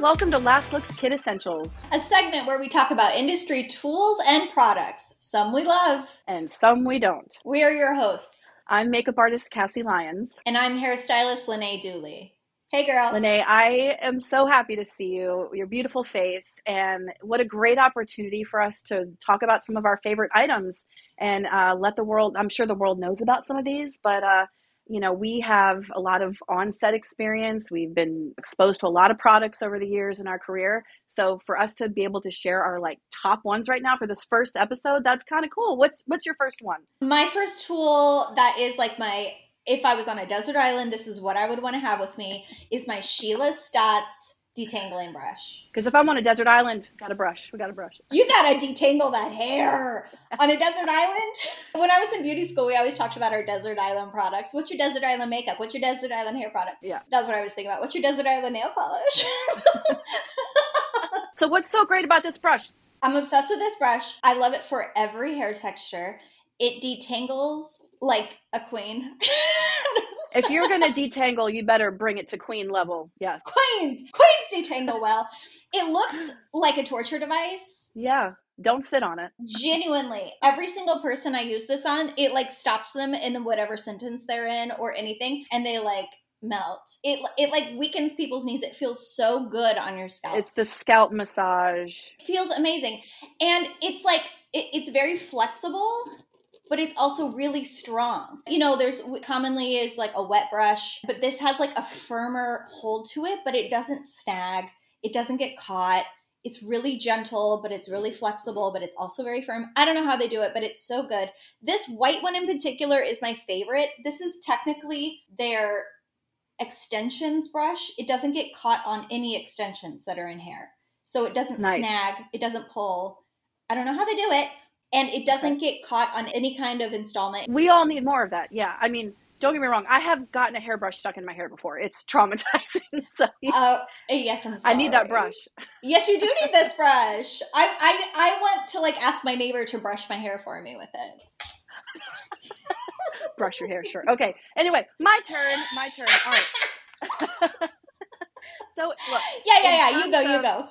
welcome to Last Looks Kit Essentials, a segment where we talk about industry tools and products. Some we love, and some we don't. We are your hosts. I'm makeup artist Cassie Lyons. And I'm hairstylist Lynnae Duley. Hey, girl. Lene, I am so happy to see you, your beautiful face, and what a great opportunity for us to talk about some of our favorite items and uh, let the world, I'm sure the world knows about some of these, but uh, you know, we have a lot of on-set experience. We've been exposed to a lot of products over the years in our career. So for us to be able to share our like top ones right now for this first episode, that's kind of cool. What's what's your first one? My first tool that is like my if I was on a desert island, this is what I would want to have with me is my Sheila Stotts detangling brush. Because if I'm on a desert island, got a brush. We got a brush. You gotta detangle that hair on a desert island. When I was in beauty school, we always talked about our desert island products. What's your desert island makeup? What's your desert island hair product? Yeah, that's what I was thinking about. What's your desert island nail polish? so what's so great about this brush? I'm obsessed with this brush. I love it for every hair texture. It detangles like a queen. if you're going to detangle, you better bring it to queen level. Yes. Queens. Queens detangle well. It looks like a torture device. Yeah. Don't sit on it. Genuinely. Every single person I use this on, it like stops them in whatever sentence they're in or anything and they like melt. It it like weakens people's knees. It feels so good on your scalp. It's the scalp massage. It feels amazing. And it's like it, it's very flexible but it's also really strong. You know, there's commonly is like a wet brush, but this has like a firmer hold to it, but it doesn't snag. It doesn't get caught. It's really gentle, but it's really flexible, but it's also very firm. I don't know how they do it, but it's so good. This white one in particular is my favorite. This is technically their extensions brush. It doesn't get caught on any extensions that are in hair. So it doesn't nice. snag, it doesn't pull. I don't know how they do it, and it doesn't get caught on any kind of installment. We all need more of that. Yeah. I mean, don't get me wrong. I have gotten a hairbrush stuck in my hair before. It's traumatizing. so uh, yes, I'm sorry. I need that brush. Yes, you do need this brush. I, I I want to like ask my neighbor to brush my hair for me with it. brush your hair, sure. Okay. Anyway, my turn. My turn. All right. so look. Yeah, yeah, yeah. You go. Of, you go.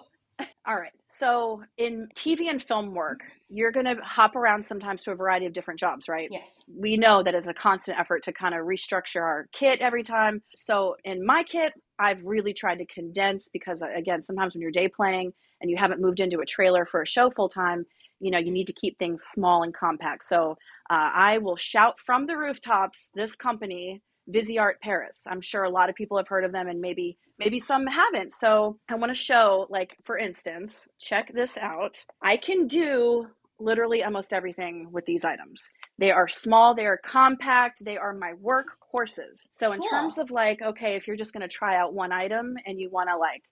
All right. So in TV and film work, you're going to hop around sometimes to a variety of different jobs, right? Yes. We know that it's a constant effort to kind of restructure our kit every time. So in my kit, I've really tried to condense because again, sometimes when you're day playing and you haven't moved into a trailer for a show full time, you know, you need to keep things small and compact. So uh, I will shout from the rooftops this company Viseart Paris. I'm sure a lot of people have heard of them and maybe maybe some haven't. So I want to show like for instance, check this out. I can do literally almost everything with these items. They are small, they are compact, they are my work horses. So in cool. terms of like okay, if you're just going to try out one item and you want to like,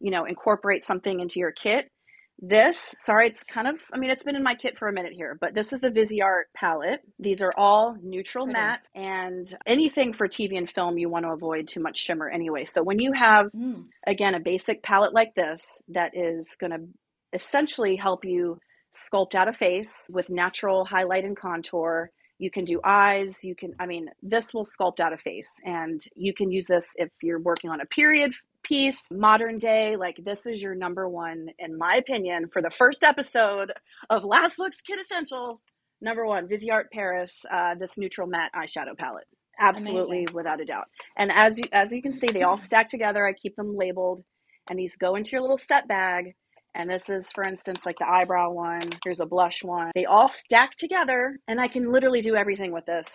you know, incorporate something into your kit, this, sorry, it's kind of, I mean, it's been in my kit for a minute here, but this is the Viseart palette. These are all neutral matte and anything for TV and film, you want to avoid too much shimmer anyway. So when you have, mm. again, a basic palette like this that is going to essentially help you sculpt out a face with natural highlight and contour. You can do eyes. You can, I mean, this will sculpt out a face. And you can use this if you're working on a period piece, modern day. Like, this is your number one, in my opinion, for the first episode of Last Looks Kit Essentials. Number one, Viseart Paris, uh, this neutral matte eyeshadow palette. Absolutely, Amazing. without a doubt. And as you as you can see, they all stack together. I keep them labeled, and these go into your little set bag. And this is, for instance, like the eyebrow one. Here's a blush one. They all stack together, and I can literally do everything with this.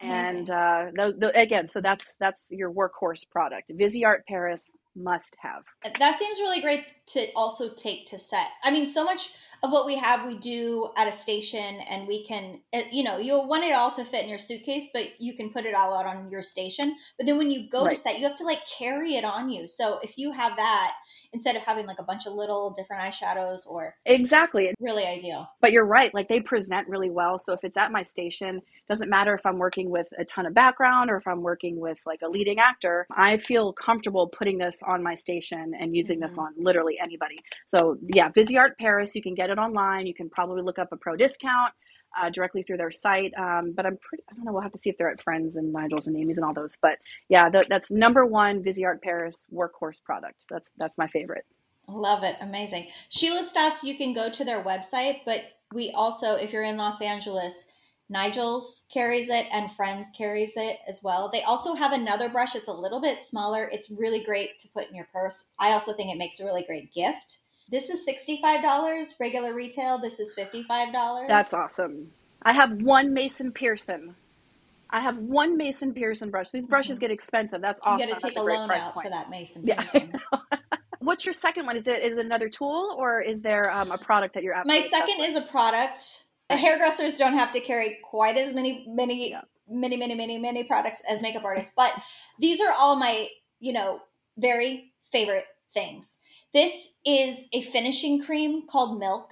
And uh, the, the, again, so that's that's your workhorse product. Viseart Paris must have. That seems really great to also take to set. I mean, so much of what we have we do at a station and we can eh, you know you'll want it all to fit in your suitcase but you can put it all out on your station but then when you go right. to set you have to like carry it on you so if you have that instead of having like a bunch of little different eyeshadows or exactly really ideal but you're right like they present really well so if it's at my station doesn't matter if i'm working with a ton of background or if i'm working with like a leading actor i feel comfortable putting this on my station and using mm-hmm. this on literally anybody so yeah viseart paris you can get it online you can probably look up a pro discount uh, directly through their site. Um, but I'm pretty, I don't know, we'll have to see if they're at Frends and Nigel's and Amy's and all those. But yeah, the, that's number one Viseart Paris workhorse product. That's, that's my favorite. Love it. Amazing. Sheila Stotts, you can go to their website, but we also, if you're in Los Angeles, Nigel's carries it and Frends carries it as well. They also have another brush. It's a little bit smaller. It's really great to put in your purse. I also think it makes a really great gift. This is $65 regular retail. This is $55. That's awesome. I have one Mason Pearson. I have one Mason Pearson brush. These brushes mm-hmm. get expensive. That's awesome. You got to take a, a loan out point. for that Mason Pearson. Yeah, What's your second one? Is it is it another tool or is there um, a product that you're? My second is a product hairdressers don't have to carry quite as many many yeah. many many many many products as makeup artists but these are all my you know very favorite things. This is a finishing cream called milk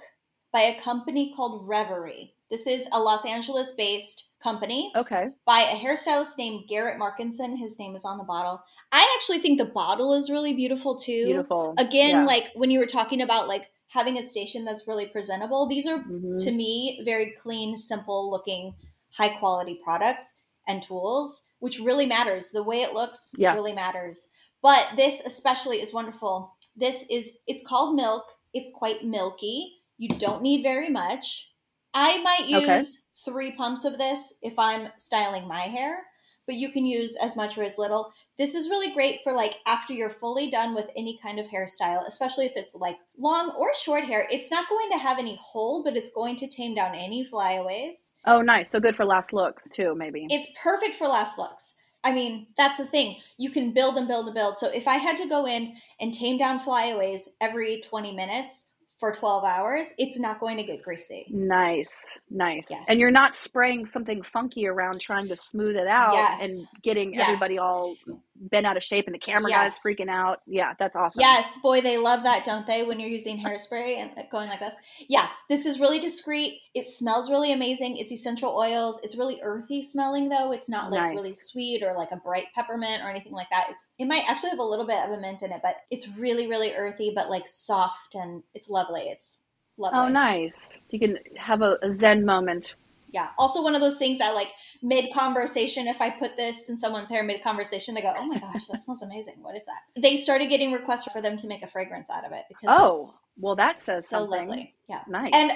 by a company called reverie. This is a los angeles based company okay. by a hairstylist named garrett markenson. His name is on the bottle. I actually think the bottle is really beautiful too. Beautiful. Again yeah. like when you were talking about like having a station that's really presentable. These are mm-hmm. to me very clean, simple looking, high quality products and tools, which really matters. The way it looks yeah. really matters. But this especially is wonderful. This is it's called milk. It's quite milky. You don't need very much. I might use okay. 3 pumps of this if I'm styling my hair, but you can use as much or as little. This is really great for like after you're fully done with any kind of hairstyle, especially if it's like long or short hair. It's not going to have any hold, but it's going to tame down any flyaways. Oh, nice. So good for last looks too, maybe. It's perfect for last looks. I mean, that's the thing. You can build and build and build. So if I had to go in and tame down flyaways every 20 minutes, for 12 hours, it's not going to get greasy. Nice, nice. Yes. And you're not spraying something funky around trying to smooth it out yes. and getting yes. everybody all bent out of shape and the camera yes. guys freaking out. Yeah, that's awesome. Yes, boy, they love that, don't they? When you're using hairspray and going like this. Yeah, this is really discreet. It smells really amazing. It's essential oils. It's really earthy smelling though. It's not like nice. really sweet or like a bright peppermint or anything like that. It's it might actually have a little bit of a mint in it, but it's really really earthy but like soft and it's lovely. It's lovely. Oh, nice. You can have a, a zen moment yeah. Also, one of those things that, like, mid conversation, if I put this in someone's hair mid conversation, they go, "Oh my gosh, that smells amazing! What is that?" They started getting requests for them to make a fragrance out of it because oh, well, that says so something. lovely. Yeah, nice. And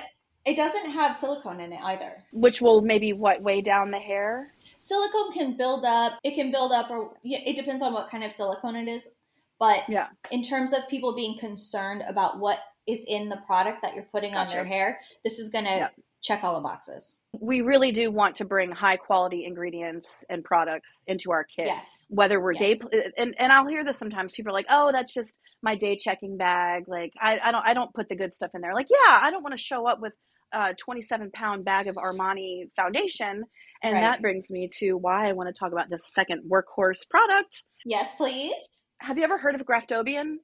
it doesn't have silicone in it either, which will maybe what weigh down the hair. Silicone can build up. It can build up, or it depends on what kind of silicone it is. But yeah, in terms of people being concerned about what is in the product that you're putting gotcha. on their hair, this is going to check all the boxes. We really do want to bring high quality ingredients and products into our kits. Yes. Whether we're yes. day and, and I'll hear this sometimes. People are like, "Oh, that's just my day checking bag. Like, I, I don't I don't put the good stuff in there. Like, yeah, I don't want to show up with a 27 pound bag of Armani foundation. And right. that brings me to why I want to talk about this second workhorse product. Yes, please. Have you ever heard of Graftobian?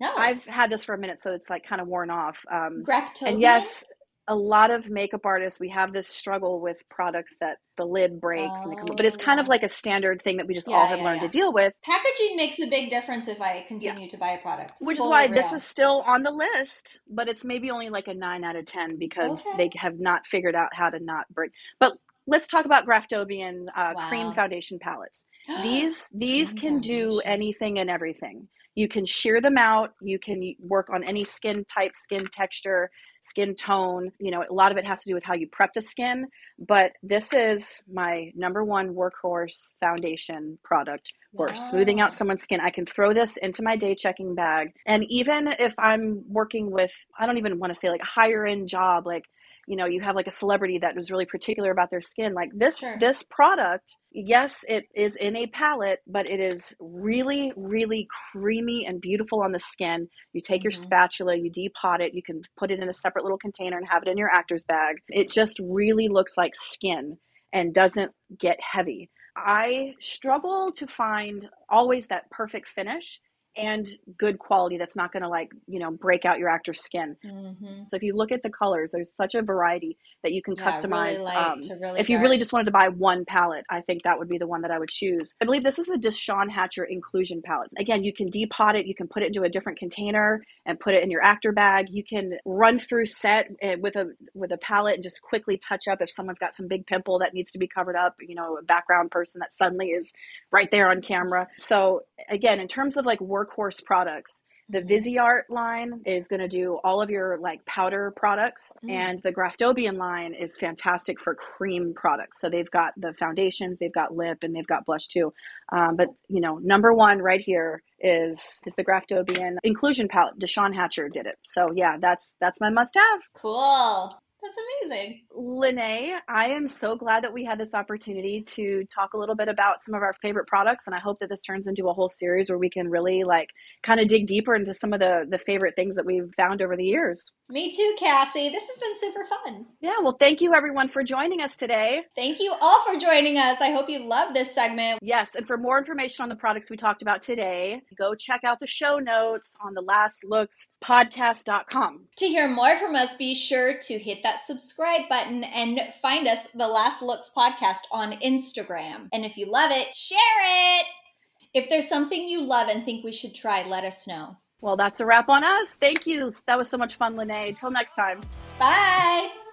No. I've had this for a minute, so it's like kind of worn off. Um, Graftobian? And yes, a lot of makeup artists we have this struggle with products that the lid breaks oh, and come, but it's kind of oh. like a standard thing that we just yeah, all have yeah, learned yeah. to deal with packaging makes a big difference if i continue to buy a product which is why this is still on the list but it's maybe only like a 9 out of 10 because okay. they have not figured out how to not break but let's talk about graftobian uh, wow. cream foundation palettes these these can do anything and everything you can shear them out you can work on any skin type skin texture skin tone. You know, a lot of it has to do with how you prep the skin. But this is my number one workhorse foundation product for wow. smoothing out someone's skin. I can throw this into my day checking bag. And even if I'm working with, I don't even want to say like a higher end job, like you know you have like a celebrity that was really particular about their skin like this sure. this product yes it is in a palette but it is really really creamy and beautiful on the skin you take mm-hmm. your spatula you depot it you can put it in a separate little container and have it in your actor's bag it just really looks like skin and doesn't get heavy i struggle to find always that perfect finish and good quality that's not going to like you know break out your actor's skin. Mm-hmm. so if you look at the colors there's such a variety that you can yeah, customize really um, really if you really just wanted to buy one palette i think that would be the one that i would choose. I believe this is the Deshawn Hatcher inclusion palette again you can depot it you can put it into a different container and put it in your actor bag. You can run through set eh, with a with a palette and just quickly touch up if someone's got some big pimple that needs to be covered up you know a background person that suddenly is right there on camera. So again in terms of like workhorse products. The Viseart line is going to do all of your like powder products, mm. and the Graftobian line is fantastic for cream products. So they've got the foundations, they've got lip, and they've got blush too. Um, but you know, number one right here is is the Graftobian inclusion palette. Deshawn Hatcher did it. So yeah, that's that's my must have. Cool. That's amazing. Lynnae, I am so glad that we had this opportunity to talk a little bit about some of our favorite products. And I hope that this turns into a whole series where we can really like kind of dig deeper into some of the, the favorite things that we've found over the years. Me too, Cassie. This has been super fun. Yeah, well, thank you everyone for joining us today. Thank you all for joining us. I hope you love this segment. Yes, and for more information on the products we talked about today, go check out the show notes on the last looks podcast.com. To hear more from us, be sure to hit that that subscribe button and find us, the Last Looks podcast, on Instagram. And if you love it, share it. If there's something you love and think we should try, let us know. Well, that's a wrap on us. Thank you. That was so much fun, Lynnae. Till next time. Bye.